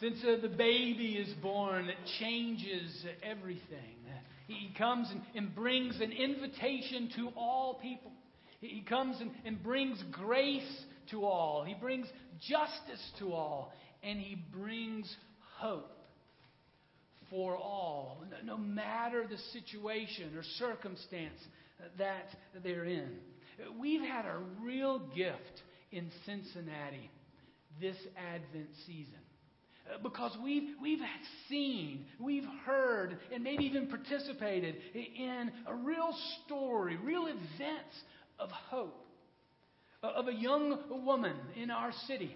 since uh, the baby is born that changes everything. He comes and, and brings an invitation to all people. He comes and, and brings grace to all. He brings justice to all. And he brings hope for all, no matter the situation or circumstance that they're in. We've had a real gift in Cincinnati this Advent season. Because we've, we've seen, we've heard, and maybe even participated in a real story, real events of hope. Uh, of a young woman in our city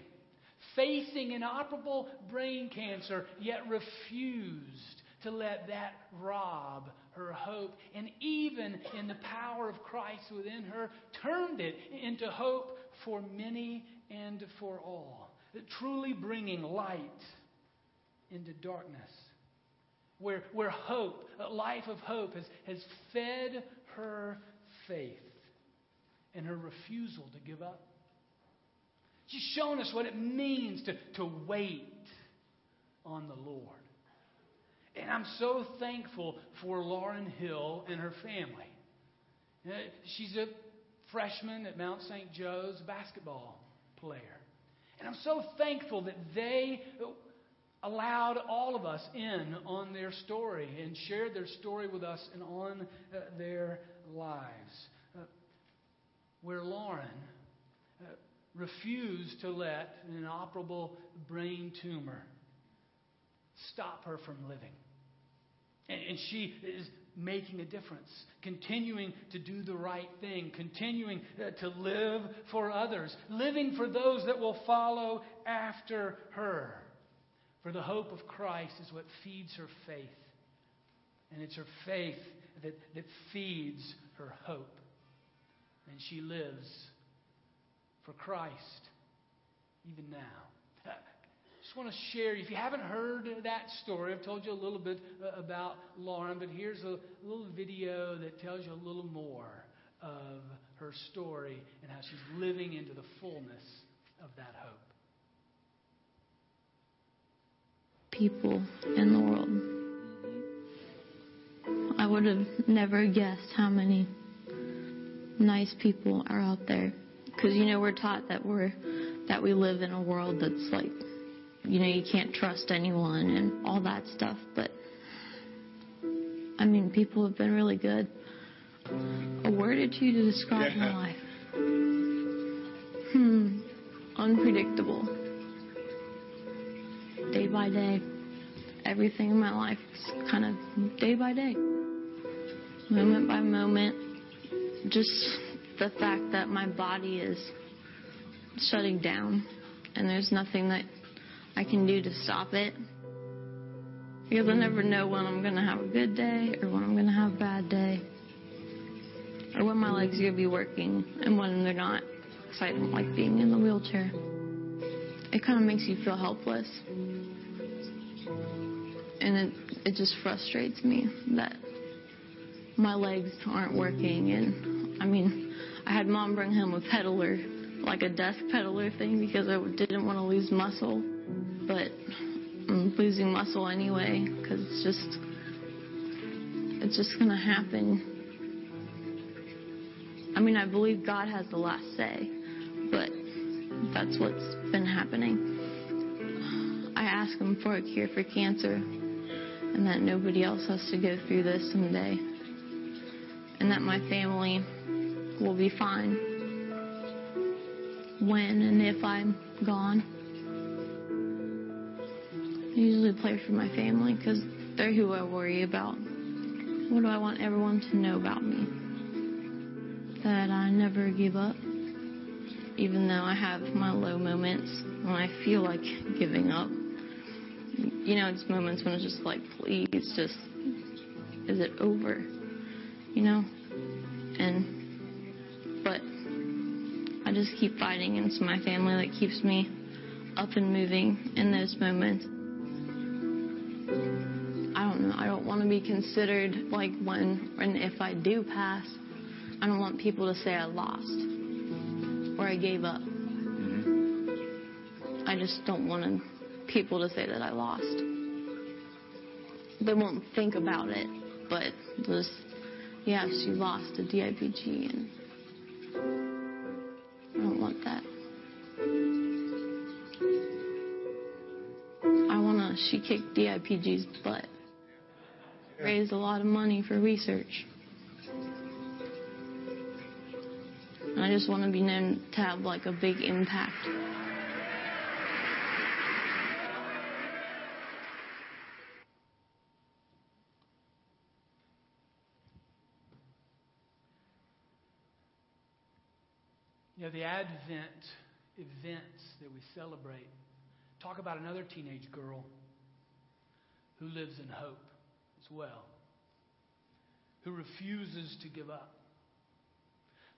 facing inoperable brain cancer, yet refused to let that rob her hope. And even in the power of Christ within her, turned it into hope for many and for all. Truly bringing light into darkness. Where, where hope, a life of hope, has, has fed her faith and her refusal to give up. She's shown us what it means to, to wait on the Lord. And I'm so thankful for Lauren Hill and her family. Uh, she's a freshman at Mount St. Joe's basketball player. And I'm so thankful that they allowed all of us in on their story and shared their story with us and on uh, their lives. Uh, where Lauren uh, refused to let an inoperable brain tumor stop her from living. And, and she is making a difference, continuing to do the right thing, continuing uh, to live for others, living for those that will follow after her. For the hope of Christ is what feeds her faith. And it's her faith that, that feeds her hope. And she lives for Christ even now I just want to share, if you haven't heard that story, I've told you a little bit uh, about Lauren, but here's a little video that tells you a little more of her story and how she's living into the fullness of that hope. People in the world. I would have never guessed how many nice people are out there. Because, you know, we're taught that we're that we live in a world that's like you know, you can't trust anyone and all that stuff. But I mean, people have been really good. A word or two to describe yeah. my life. Hmm. Unpredictable. Day by day. Everything in my life is kind of day by day. Moment by moment. Just the fact that my body is shutting down and there's nothing that I can do to stop it. Because I never know when I'm going to have a good day or when I'm going to have a bad day. Or when my legs are going to be working and when they're not. Because I don't like being in the wheelchair. It kind of makes you feel helpless. And it, it just frustrates me that my legs aren't working. And I mean, I had mom bring home a peddler, like a desk peddler thing, because I didn't want to lose muscle but I'm losing muscle anyway because it's just it's just gonna happen. I mean, I believe God has the last say, that's what's been happening. I ask Him for a cure for cancer, and that nobody else has to go through this someday, and that my family will be fine when and if I'm gone. I usually play for my family because they're who I worry about. What do I want everyone to know about me? That I never give up, even though I have my low moments when I feel like giving up. You know, it's moments when it's just like, please, just, is it over? You know? And, but I just keep fighting, and it's my family that keeps me up and moving in those moments. I don't know. I don't want to be considered like when and if I do pass, I don't want people to say I lost or I gave up. Mm-hmm. I just don't want people to say that I lost. They won't think about it, but just, yeah, she lost to DIPG, and I don't want that. I want to, she kicked DIPG's butt. Raised a lot of money for research. I just want to be known to have like a big impact. You know, the Advent events that we celebrate talk about another teenage girl who lives in hope as well, who refuses to give up,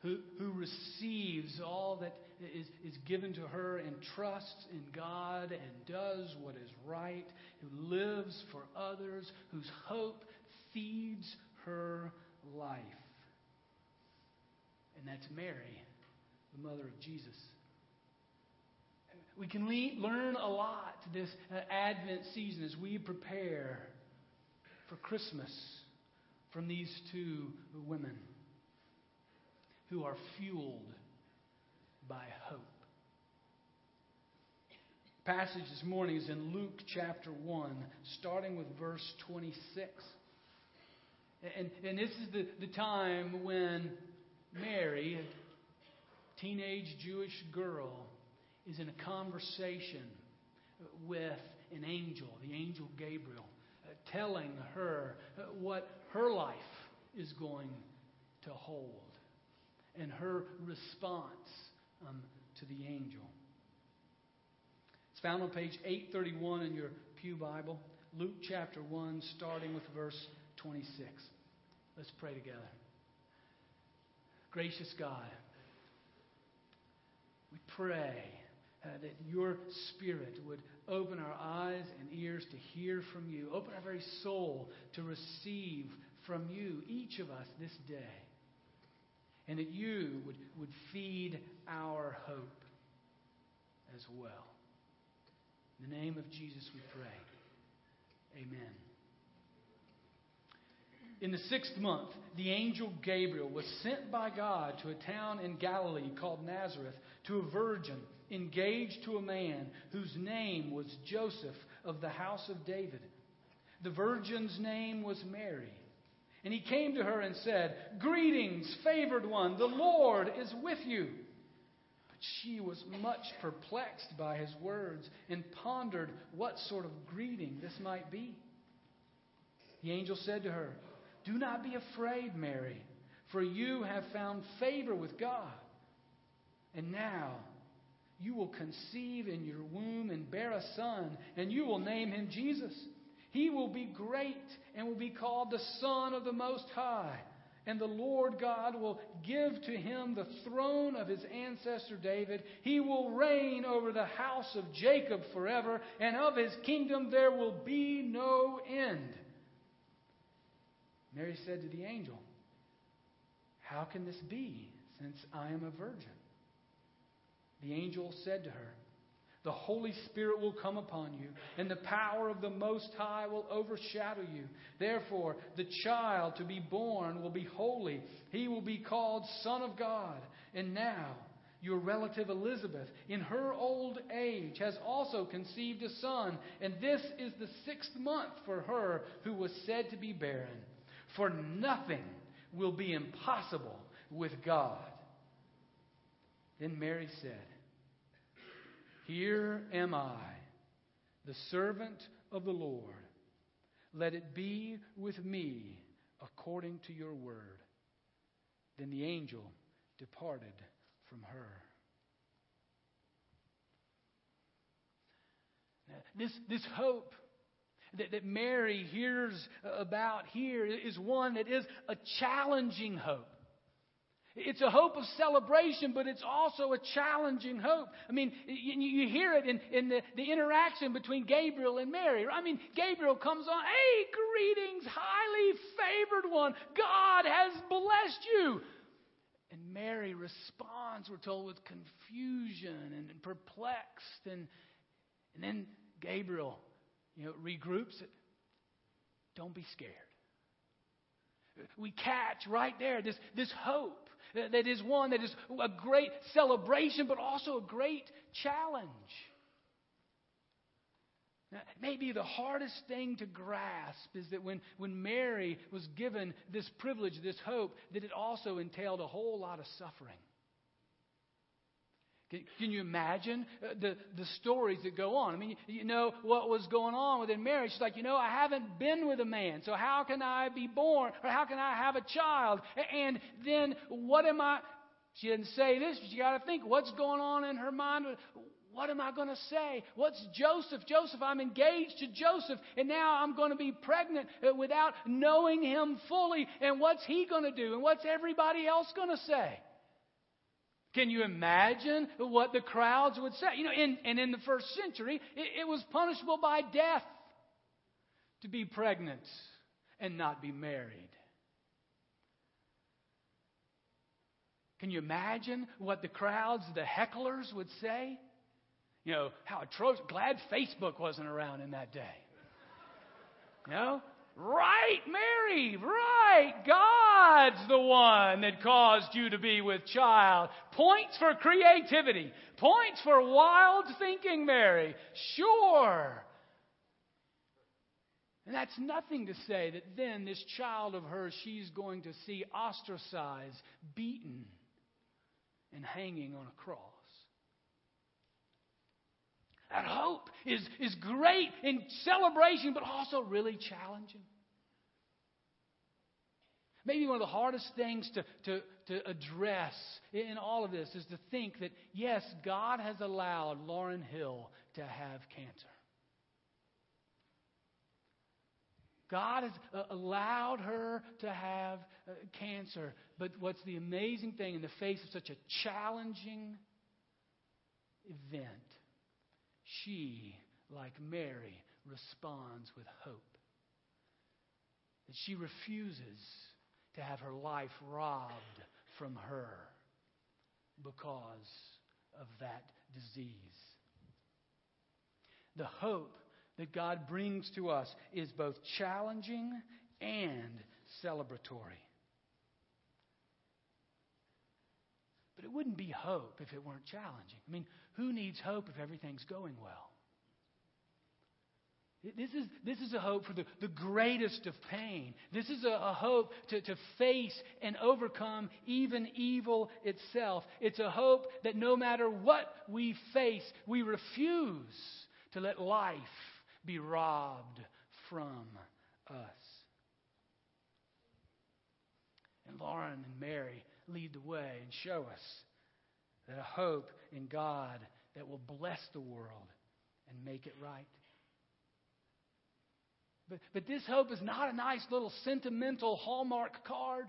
who, who receives all that is, is given to her and trusts in God and does what is right, who lives for others, whose hope feeds her life. And that's Mary the mother of Jesus. We can le- learn a lot this uh, Advent season as we prepare for Christmas from these two women who are fueled by hope. The passage this morning is in Luke chapter 1, starting with verse 26. And, and this is the, the time when Mary, teenage Jewish girl is in a conversation with an angel, the angel Gabriel, uh, telling her what her life is going to hold and her response um, to the angel. It's found on page 831 in your Pew Bible, Luke chapter 1, starting with verse 26. Let's pray together. Gracious God, we pray uh, that your Spirit would open our eyes and ears to hear from you, open our very soul to receive from you, each of us, this day. And that you would, would feed our hope as well. In the name of Jesus we pray. Amen. In the sixth month, the angel Gabriel was sent by God to a town in Galilee called Nazareth to a virgin engaged to a man whose name was Joseph of the house of David. The virgin's name was Mary. And he came to her and said, Greetings, favored one, the Lord is with you. But she was much perplexed by his words and pondered what sort of greeting this might be. The angel said to her, Do not be afraid, Mary, for you have found favor with God. And now you will conceive in your womb and bear a son, and you will name him Jesus. He will be great and will be called the Son of the Most High. And the Lord God will give to him the throne of his ancestor David. He will reign over the house of Jacob forever, and of his kingdom there will be no end. Mary said to the angel, How can this be, since I am a virgin? The angel said to her, The Holy Spirit will come upon you, and the power of the Most High will overshadow you. Therefore, the child to be born will be holy. He will be called Son of God. And now, your relative Elizabeth, in her old age, has also conceived a son, and this is the sixth month for her who was said to be barren. For nothing will be impossible with God. Then Mary said, Here am I, the servant of the Lord. Let it be with me according to your word. Then the angel departed from her. This, this hope that, that Mary hears about here is one that is a challenging hope. It's a hope of celebration, but it's also a challenging hope. I mean, you, hear it in, in the, the interaction between Gabriel and Mary. I mean, Gabriel comes on, hey, greetings, highly favored one. God has blessed you. And Mary responds, we're told, with confusion and perplexed. And, and then Gabriel, you know, regroups it. Don't be scared. We catch right there this, this hope that is one that is a great celebration, but also a great challenge. Now, maybe the hardest thing to grasp is that when, when Mary was given this privilege, this hope, that it also entailed a whole lot of suffering. Can, can you imagine uh, the, the stories that go on? I mean, you, know what was going on within Mary. She's like, you know, I haven't been with a man, so how can I be born or how can I have a child? And then what am I? She didn't say this, but you got to think what's going on in her mind. What am I going to say? What's Joseph? Joseph, I'm engaged to Joseph, and now I'm going to be pregnant uh, without knowing him fully. And what's he going to do? And what's everybody else going to say? Can you imagine what the crowds would say? You know, in, and in the first century, it, it was punishable by death to be pregnant and not be married. Can you imagine what the crowds, the hecklers would say? You know, how atrocious. Glad Facebook wasn't around in that day. You know? Right, Mary, right. God's the one that caused you to be with child. Points for creativity. Points for wild thinking, Mary. Sure. And that's nothing to say that then this child of hers she's going to see ostracized, beaten, and hanging on a cross. That hope is, is great in celebration, but also really challenging. Maybe one of the hardest things to, to, to address in all of this is to think that, yes, God has allowed Lauren Hill to have cancer. God has uh, allowed her to have uh, cancer. But what's the amazing thing in the face of such a challenging event she, like Mary, responds with hope. That she refuses to have her life robbed from her because of that disease. The hope that God brings to us is both challenging and celebratory. But it wouldn't be hope if it weren't challenging. I mean, who needs hope if everything's going well? This is, this is a hope for the, the greatest of pain. This is a, a hope to, to face and overcome even evil itself. It's a hope that no matter what we face, we refuse to let life be robbed from us. And Lauren and Mary lead the way and show us that a hope in God that will bless the world and make it right. But, but this hope is not a nice little sentimental Hallmark card.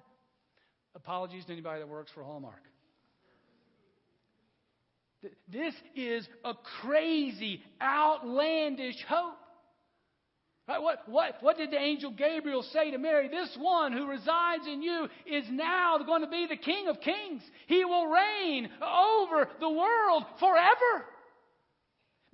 Apologies to anybody that works for Hallmark. This is a crazy, outlandish hope. Right? What, what, what did the angel Gabriel say to Mary? This one who resides in you is now going to be the King of Kings. He will reign over the world forever.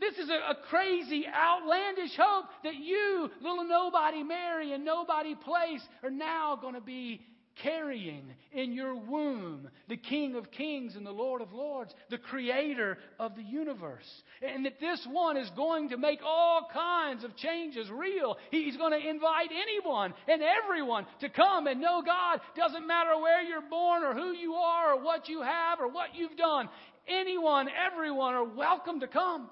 This is a, a, crazy, outlandish hope that you, little nobody Mary and nobody place, are now going to be carrying in your womb the King of Kings and the Lord of Lords, the Creator of the universe. And that this one is going to make all kinds of changes real. He's going to invite anyone and everyone to come and know God. Doesn't matter where you're born or who you are or what you have or what you've done. Anyone, everyone are welcome to come.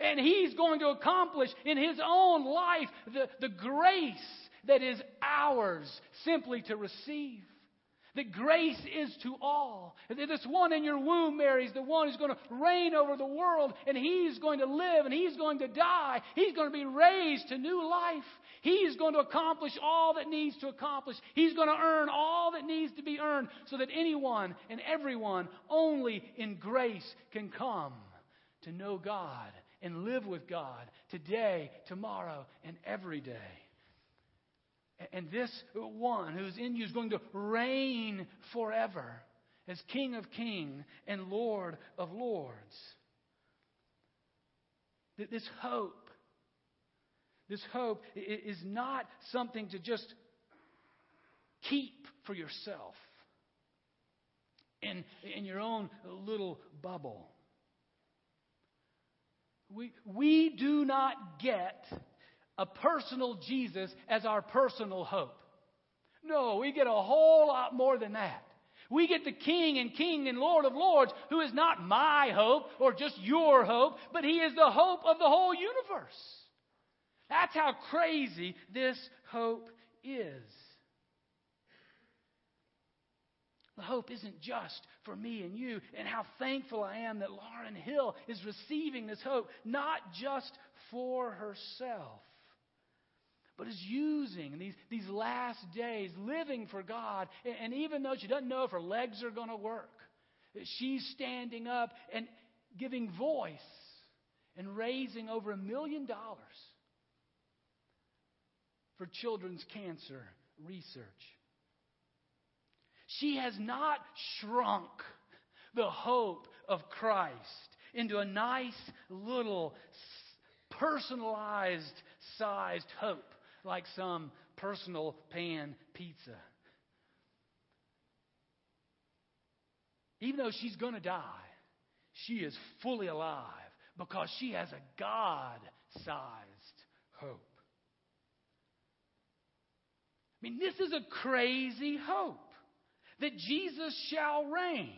And He's going to accomplish in His own life the, the grace that is ours simply to receive. That grace is to all. This one in your womb, Mary, is the one who's going to reign over the world, and he's going to live, and he's going to die. He's going to be raised to new life. He's going to accomplish all that needs to accomplish. He's going to earn all that needs to be earned so that anyone and everyone only in grace can come to know God and live with God today, tomorrow, and every day. And this one who's in you is going to reign forever as King of kings and Lord of lords. This hope This hope is not something to just keep for yourself in, in your own little bubble. We, we do not get a personal Jesus as our personal hope. No, we get a whole lot more than that. We get the King and King and Lord of Lords, who is not my hope or just your hope, but He is the hope of the whole universe. That's how crazy this hope is. The hope isn't just for me and you, and how thankful I am that Lauren Hill is receiving this hope, not just for herself, but is using these, these last days, living for God. And, and even though she doesn't know if her legs are going to work, she's standing up and giving voice and raising over a million dollars for children's cancer research. She has not shrunk the hope of Christ into a nice little personalized sized hope like some personal pan pizza. Even though she's going to die, she is fully alive because she has a God sized hope. I mean, this is a crazy hope that Jesus shall reign.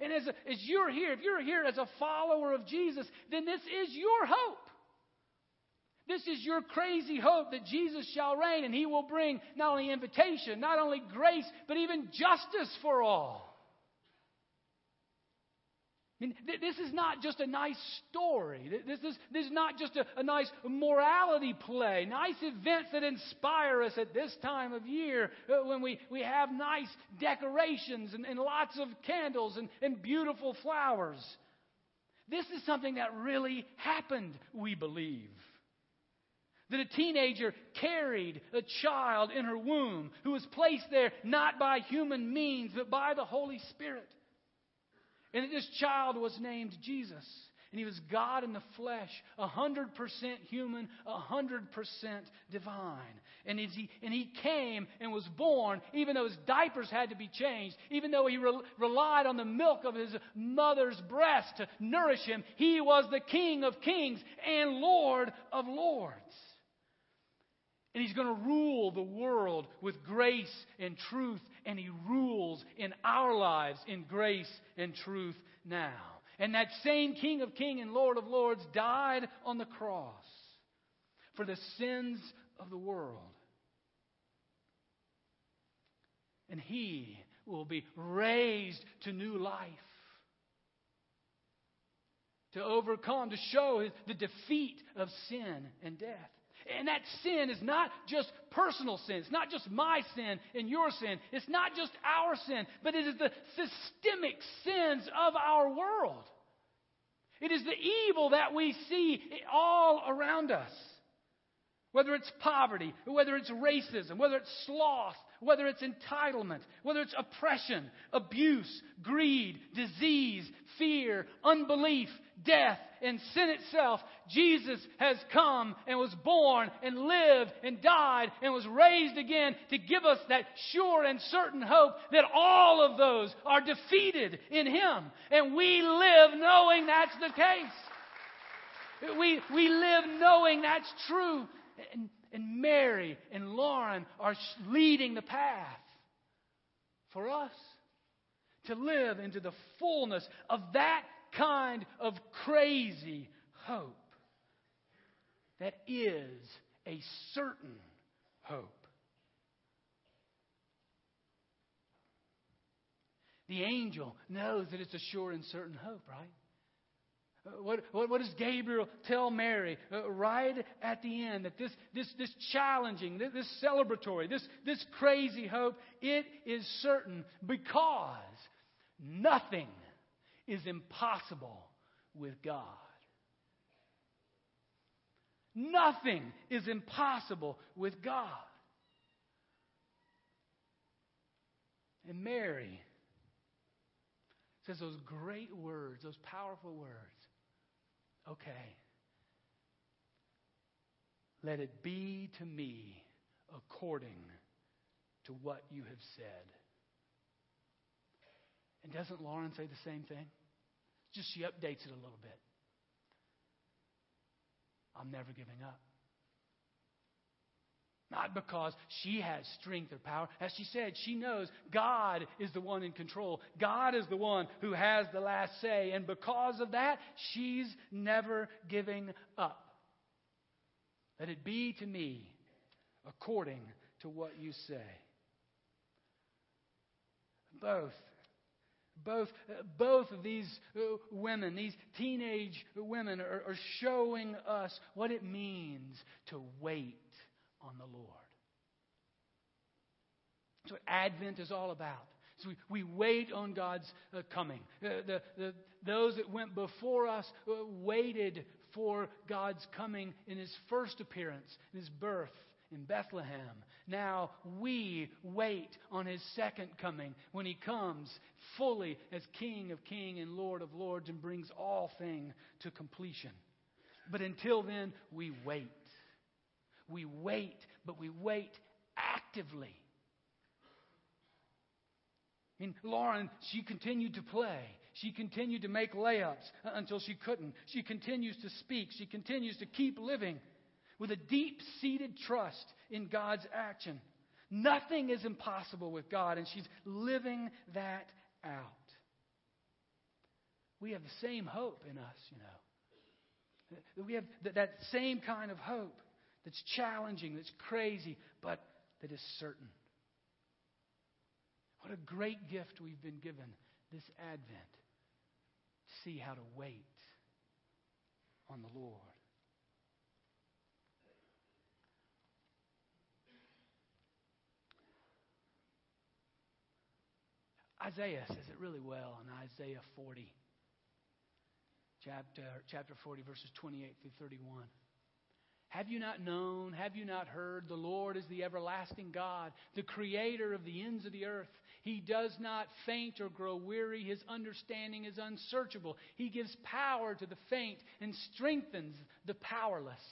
And as, as you're here, if you're here as a follower of Jesus, then this is your hope. This is your crazy hope that Jesus shall reign and he will bring not only invitation, not only grace, but even justice for all. I mean, th- this is not just a nice story. This is, this is not just a, a nice morality play, nice events that inspire us at this time of year uh, when we, we have nice decorations and, and lots of candles and, and beautiful flowers. This is something that really happened, we believe that a teenager carried a child in her womb who was placed there not by human means, but by the Holy Spirit. And that this child was named Jesus. And he was God in the flesh, 100% human, 100% divine. And he, and he came and was born, even though his diapers had to be changed, even though he re, relied on the milk of his mother's breast to nourish him, he was the King of kings and Lord of lords. And he's going to rule the world with grace and truth, and he rules in our lives in grace and truth now. And that same King of Kings and Lord of Lords died on the cross for the sins of the world. And he will be raised to new life. To overcome, to show the defeat of sin and death. And that sin is not just personal sin. It's not just my sin and your sin. It's not just our sin, but it is the systemic sins of our world. It is the evil that we see all around us. Whether it's poverty, whether it's racism, whether it's sloth, whether it's entitlement, whether it's oppression, abuse, greed, disease, fear, unbelief, death, and sin itself, Jesus has come and was born and lived and died and was raised again to give us that sure and certain hope that all of those are defeated in Him. And we live knowing that's the case. We, we live knowing that's true. And, and Mary and Lauren are leading the path for us to live into the fullness of that kind of crazy hope that is a certain hope. The angel knows that it's a sure and certain hope, right? Uh, what, what, what, does Gabriel tell Mary uh, right at the end? That this, this, this challenging, this, this celebratory, this, this crazy hope, it is certain because nothing is impossible with God. Nothing is impossible with God. And Mary says those great words, those powerful words. Okay. Let it be to me according to what you have said. And doesn't Lauren say the same thing? Just she updates it a little bit. I'm never giving up. Not because she has strength or power. As she said, she knows God is the one in control. God is the one who has the last say. And because of that, she's never giving up. Let it be to me according to what you say. Both both, both of these uh, women, these teenage women, are, are showing us what it means to wait on the Lord. That's what Advent is all about. So we, we wait on God's uh, coming. Uh, the, the, those that went before us uh, waited for God's coming in his first appearance, in his birth in Bethlehem. Now we wait on his second coming when he comes fully as King of King and Lord of Lords and brings all things to completion. But until then, we wait. We wait, but we wait actively. Mean, Lauren, she continued to play. She continued to make layups until she couldn't. She continues to speak. She continues to keep living with a deep seated trust in God's action. Nothing is impossible with God, and she's living that out. We have the same hope in us, you know. We have that same kind of hope that's challenging, that's crazy, but that is certain. What a great gift we've been given this Advent to see how to wait on the Lord. Isaiah says it really well in Isaiah 40, chapter, chapter 40, verses 28 through 31. Have you not known? Have you not heard? The Lord is the everlasting God, the creator of the ends of the earth. He does not faint or grow weary. His understanding is unsearchable. He gives power to the faint and strengthens the powerless.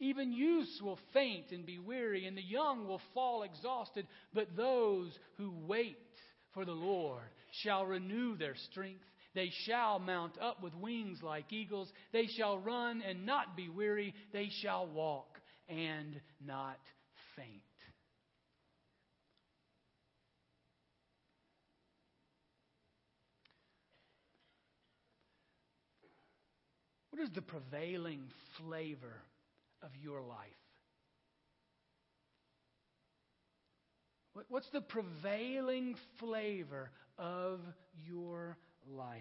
Even youths will faint and be weary, and the young will fall exhausted. But those who wait for the Lord shall renew their strength. They shall mount up with wings like eagles. They shall run and not be weary. They shall walk and not faint. What is the prevailing flavor of your life? What's the prevailing flavor of your life?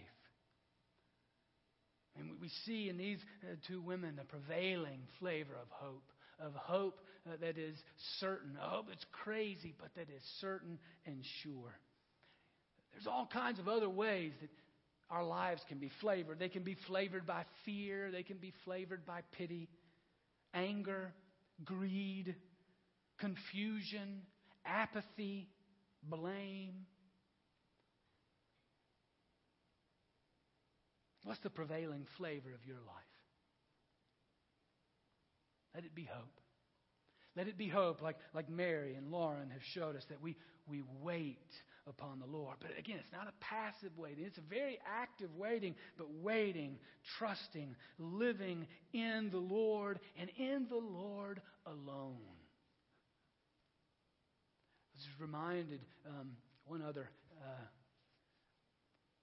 And we see in these uh, two women the prevailing flavor of hope, of hope uh, that is certain, a hope that's crazy, but that is certain and sure. There's all kinds of other ways that our lives can be flavored. They can be flavored by fear, they can be flavored by pity, anger, greed, confusion, apathy, blame. What's the prevailing flavor of your life? Let it be hope. Let it be hope, like, like Mary and Lauren have showed us, that we, we wait upon the Lord. But again, it's not a passive waiting, it's a very active waiting, but waiting, trusting, living in the Lord and in the Lord alone was reminded um, one other uh,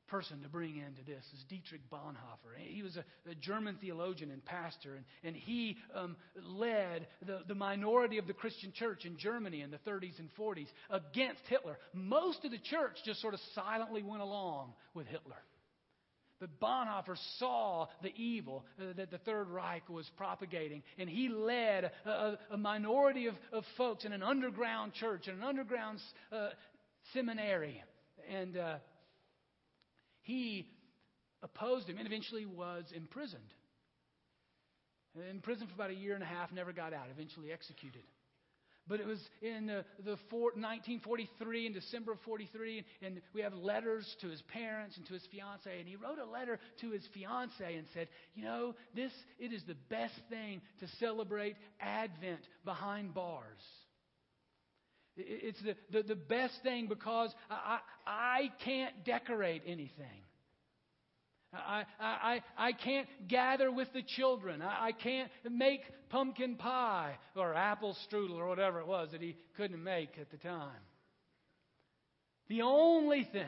person to bring into this is Dietrich Bonhoeffer. He was a, a German theologian and pastor, and, and he um, led the, the minority of the Christian church in Germany in the 30s and 40s against Hitler. Most of the church just sort of silently went along with Hitler. But Bonhoeffer saw the evil uh, that the Third Reich was propagating, and he led a, a minority of, of, folks in an underground church, in an underground uh, seminary. And uh, he opposed him and eventually was imprisoned. In prison for about a year and a half, never got out, eventually executed. But it was in the, the four, 1943, in December of 43, and we have letters to his parents and to his fiance. And he wrote a letter to his fiance and said, You know, this, it is the best thing to celebrate Advent behind bars. It's the, the, the best thing because I, I, I can't decorate anything. I, I, I can't gather with the children. I, I can't make pumpkin pie or apple strudel or whatever it was that he couldn't make at the time. The only thing,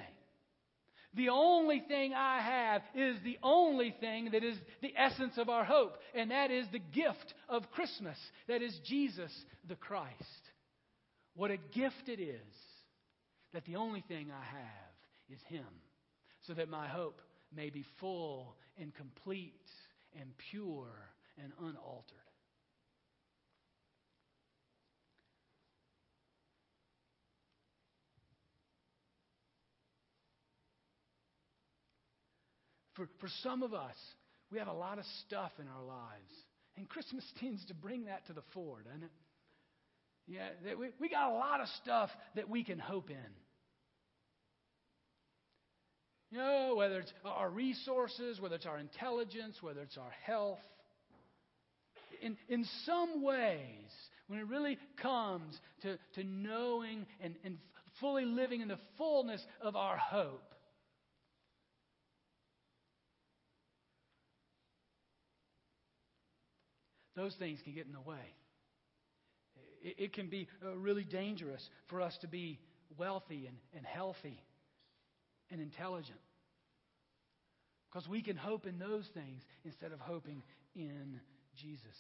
the only thing I have is the only thing that is the essence of our hope, and that is the gift of Christmas. That is Jesus the Christ. What a gift it is that the only thing I have is Him, so that my hope may be full and complete and pure and unaltered. For, for some of us, we have a lot of stuff in our lives. And Christmas tends to bring that to the fore, doesn't it? Yeah, we, we got a lot of stuff that we can hope in. You know, whether it's our resources, whether it's our intelligence, whether it's our health. In, in some ways, when it really comes to, to knowing and, and fully living in the fullness of our hope, those things can get in the way. It, it can be uh, really dangerous for us to be wealthy and, and healthy and intelligent. Because we can hope in those things instead of hoping in Jesus.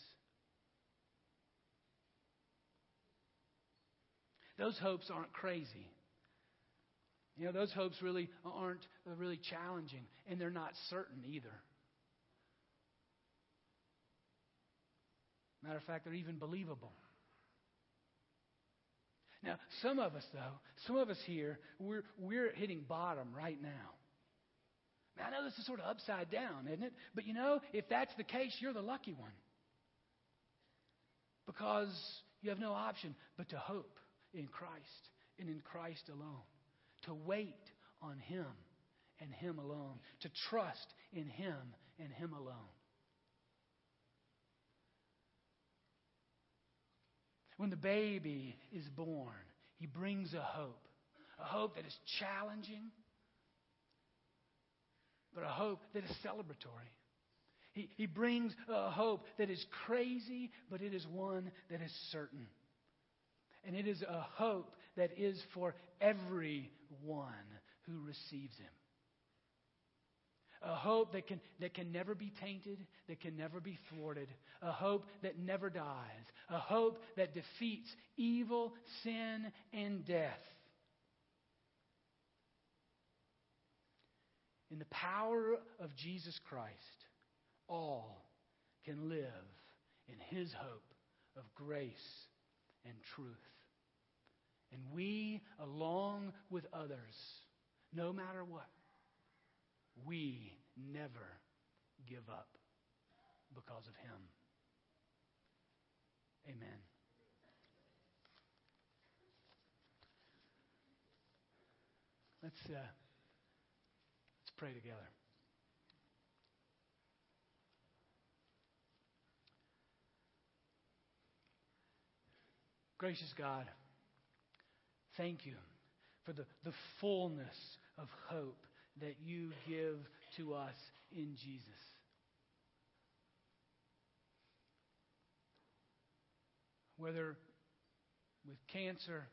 Those hopes aren't crazy. You know, those hopes really aren't uh, really challenging, and they're not certain either. Matter of fact, they're even believable. Now, some of us, though, some of us here, we're, we're hitting bottom right now. now. I know this is sort of upside down, isn't it? But you know, if that's the case, you're the lucky one. Because you have no option but to hope in Christ and in Christ alone. To wait on Him and Him alone. To trust in Him and Him alone. When the baby is born, he brings a hope. A hope that is challenging, but a hope that is celebratory. He, he brings a hope that is crazy, but it is one that is certain. And it is a hope that is for everyone who receives him a hope that can, that can never be tainted, that can never be thwarted, a hope that never dies, a hope that defeats evil, sin, and death. In the power of Jesus Christ, all can live in his hope of grace and truth. And we, along with others, no matter what, we never give up because of Him. Amen. Let's, uh, let's pray together. Gracious God, thank you for the, the fullness of hope that you give to us in Jesus. Whether with cancer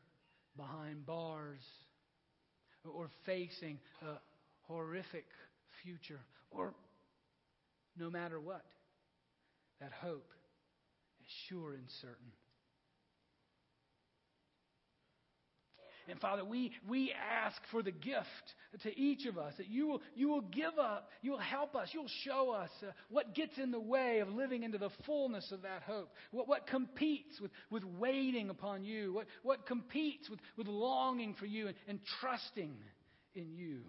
behind bars or facing a horrific future or no matter what, that hope is sure and certain. And Father, we, we ask for the gift to each of us that you will, you will give up, you will help us, you'll show us uh, what gets in the way of living into the fullness of that hope, what, what competes with, with waiting upon you, what, what competes with, with longing for you and, and trusting in you.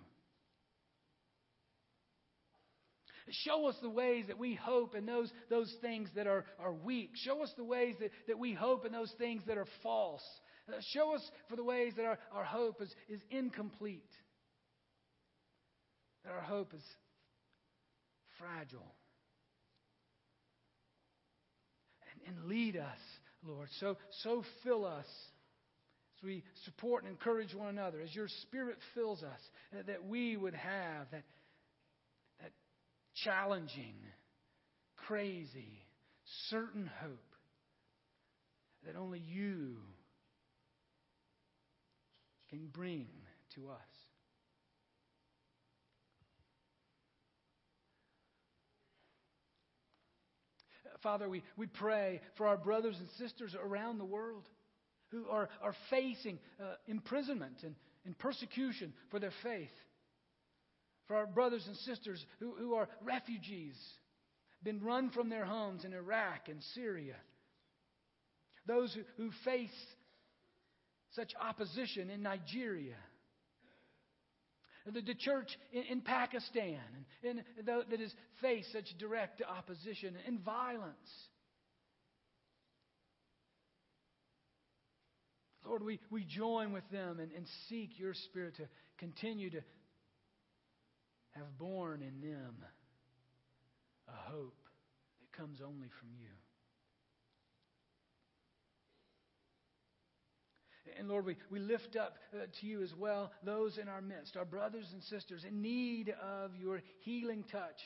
Show us the ways that we hope in those, those things that are, are weak. Show us the ways that, that we hope in those things that are false. Uh, show us for the ways that our, our hope is, is incomplete, that our hope is fragile. And, and lead us, Lord. So, so fill us as we support and encourage one another, as your Spirit fills us, that, that we would have that, that challenging, crazy, certain hope that only you can bring to us. Father, we, we pray for our brothers and sisters around the world who are, are facing uh, imprisonment and, and persecution for their faith. For our brothers and sisters who, who are refugees, been run from their homes in Iraq and Syria. Those who, who face such opposition in Nigeria the, the church in, in Pakistan and, and that has faced such direct opposition and violence. Lord, we, we join with them and, and seek your Spirit to continue to have born in them a hope that comes only from you. And Lord, we, we lift up uh, to you as well those in our midst, our brothers and sisters in need of your healing touch.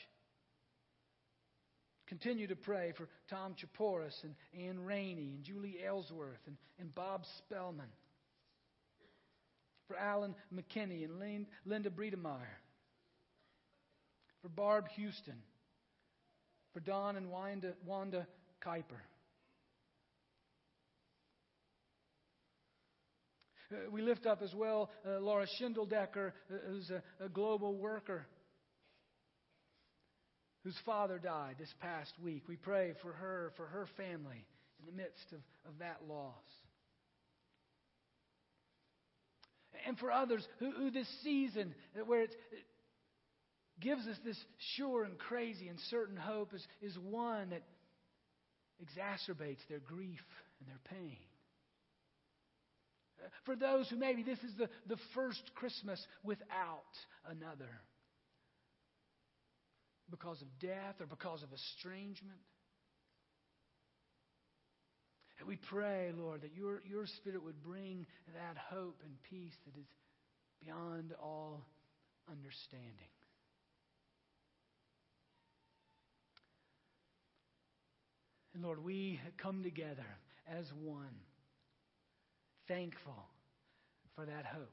Continue to pray for Tom Chaporis and Ann Rainey and Julie Ellsworth and, and Bob Spellman. For Alan McKinney and Linda Breedemeyer. For Barb Houston. For Don and Wanda, Wanda Kuiper. Uh, we lift up as well uh, Laura Schindeldecker, uh, who's a, a global worker whose father died this past week. We pray for her, for her family in the midst of, of that loss. And for others who, who this season, where it gives us this sure and crazy and certain hope, is, is one that exacerbates their grief and their pain. For those who maybe this is the, the first Christmas without another because of death or because of estrangement. And we pray, Lord, that your, your Spirit would bring that hope and peace that is beyond all understanding. And Lord, we come together as one thankful for that hope.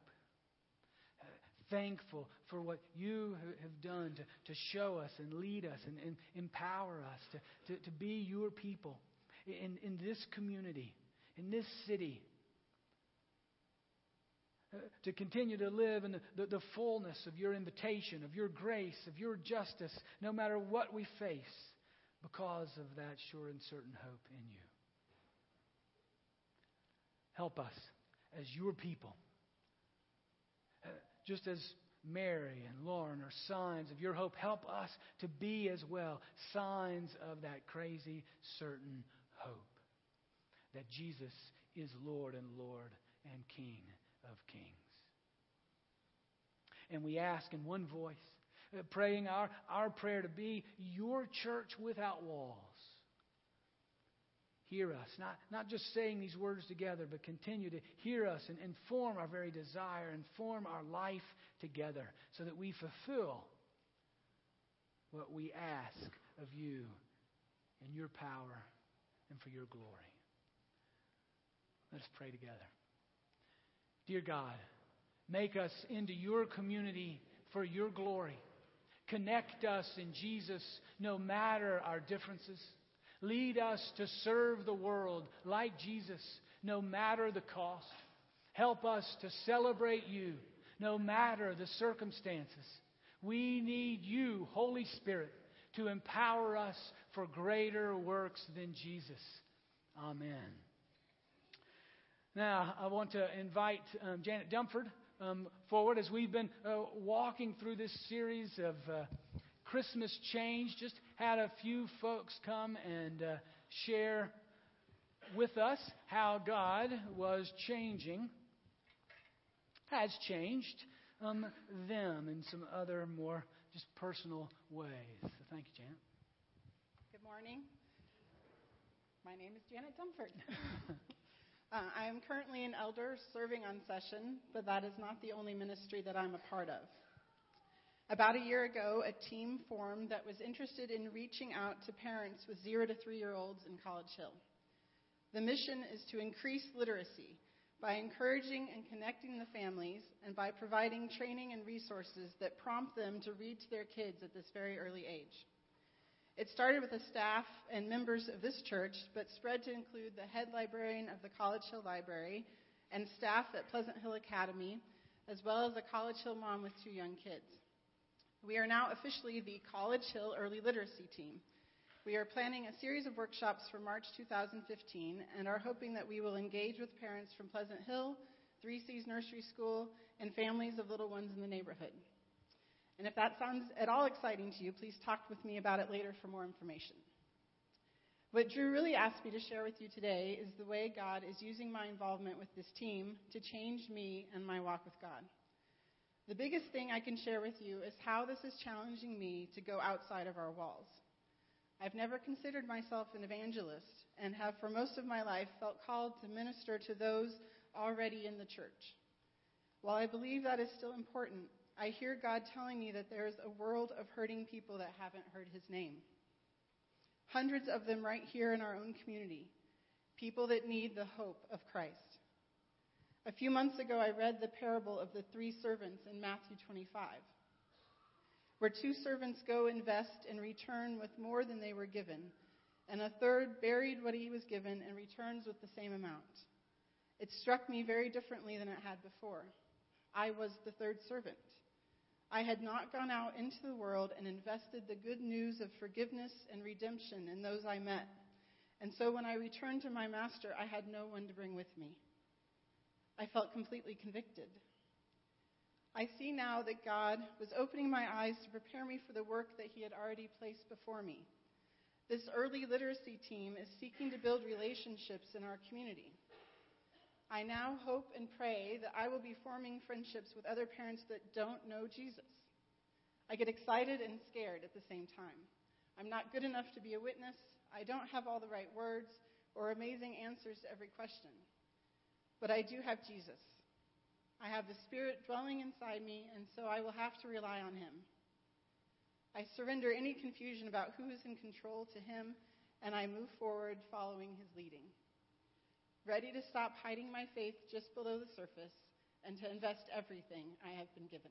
Thankful for what you have done to, to show us and lead us and, and empower us to, to, to be your people in, in this community, in this city. Uh, to continue to live in the, the, the fullness of your invitation, of your grace, of your justice, no matter what we face, because of that sure and certain hope in you. Help us as your people. Uh, just as Mary and Lauren are signs of your hope, help us to be as well signs of that crazy, certain hope that Jesus is Lord and Lord and King of kings. And we ask in one voice, uh, praying our, our prayer to be your church without walls hear us. Not, not just saying these words together, but continue to hear us and inform our very desire, inform our life together so that we fulfill what we ask of you in your power and for your glory. Let us pray together. Dear God, make us into your community for your glory. Connect us in Jesus no matter our differences. Lead us to serve the world like Jesus, no matter the cost. Help us to celebrate you, no matter the circumstances. We need you, Holy Spirit, to empower us for greater works than Jesus. Amen. Now, I want to invite um, Janet Dumford um, forward as we've been uh, walking through this series of uh, Christmas change. Just had a few folks come and uh, share with us how God was changing, has changed um, them in some other more just personal ways. So thank you, Janet. Good morning. My name is Janet Dumford. uh, I am currently an elder serving on session, but that is not the only ministry that I'm a part of. About a year ago, a team formed that was interested in reaching out to parents with zero to three year olds in College Hill. The mission is to increase literacy by encouraging and connecting the families and by providing training and resources that prompt them to read to their kids at this very early age. It started with the staff and members of this church, but spread to include the head librarian of the College Hill Library and staff at Pleasant Hill Academy, as well as a College Hill mom with two young kids. We are now officially the College Hill Early Literacy Team. We are planning a series of workshops for March 2015 and are hoping that we will engage with parents from Pleasant Hill, Three Seas Nursery School, and families of little ones in the neighborhood. And if that sounds at all exciting to you, please talk with me about it later for more information. What Drew really asked me to share with you today is the way God is using my involvement with this team to change me and my walk with God. The biggest thing I can share with you is how this is challenging me to go outside of our walls. I've never considered myself an evangelist and have for most of my life felt called to minister to those already in the church. While I believe that is still important, I hear God telling me that there is a world of hurting people that haven't heard his name. Hundreds of them right here in our own community. People that need the hope of Christ. A few months ago, I read the parable of the three servants in Matthew 25 where two servants go invest and return with more than they were given, and a third buried what he was given and returns with the same amount. It struck me very differently than it had before. I was the third servant. I had not gone out into the world and invested the good news of forgiveness and redemption in those I met. And so when I returned to my master, I had no one to bring with me. I felt completely convicted. I see now that God was opening my eyes to prepare me for the work that He had already placed before me. This early literacy team is seeking to build relationships in our community. I now hope and pray that I will be forming friendships with other parents that don't know Jesus. I get excited and scared at the same time. I'm not good enough to be a witness. I don't have all the right words or amazing answers to every question. But I do have Jesus. I have the Spirit dwelling inside me, and so I will have to rely on Him. I surrender any confusion about who is in control to Him, and I move forward following His leading. Ready to stop hiding my faith just below the surface and to invest everything I have been given.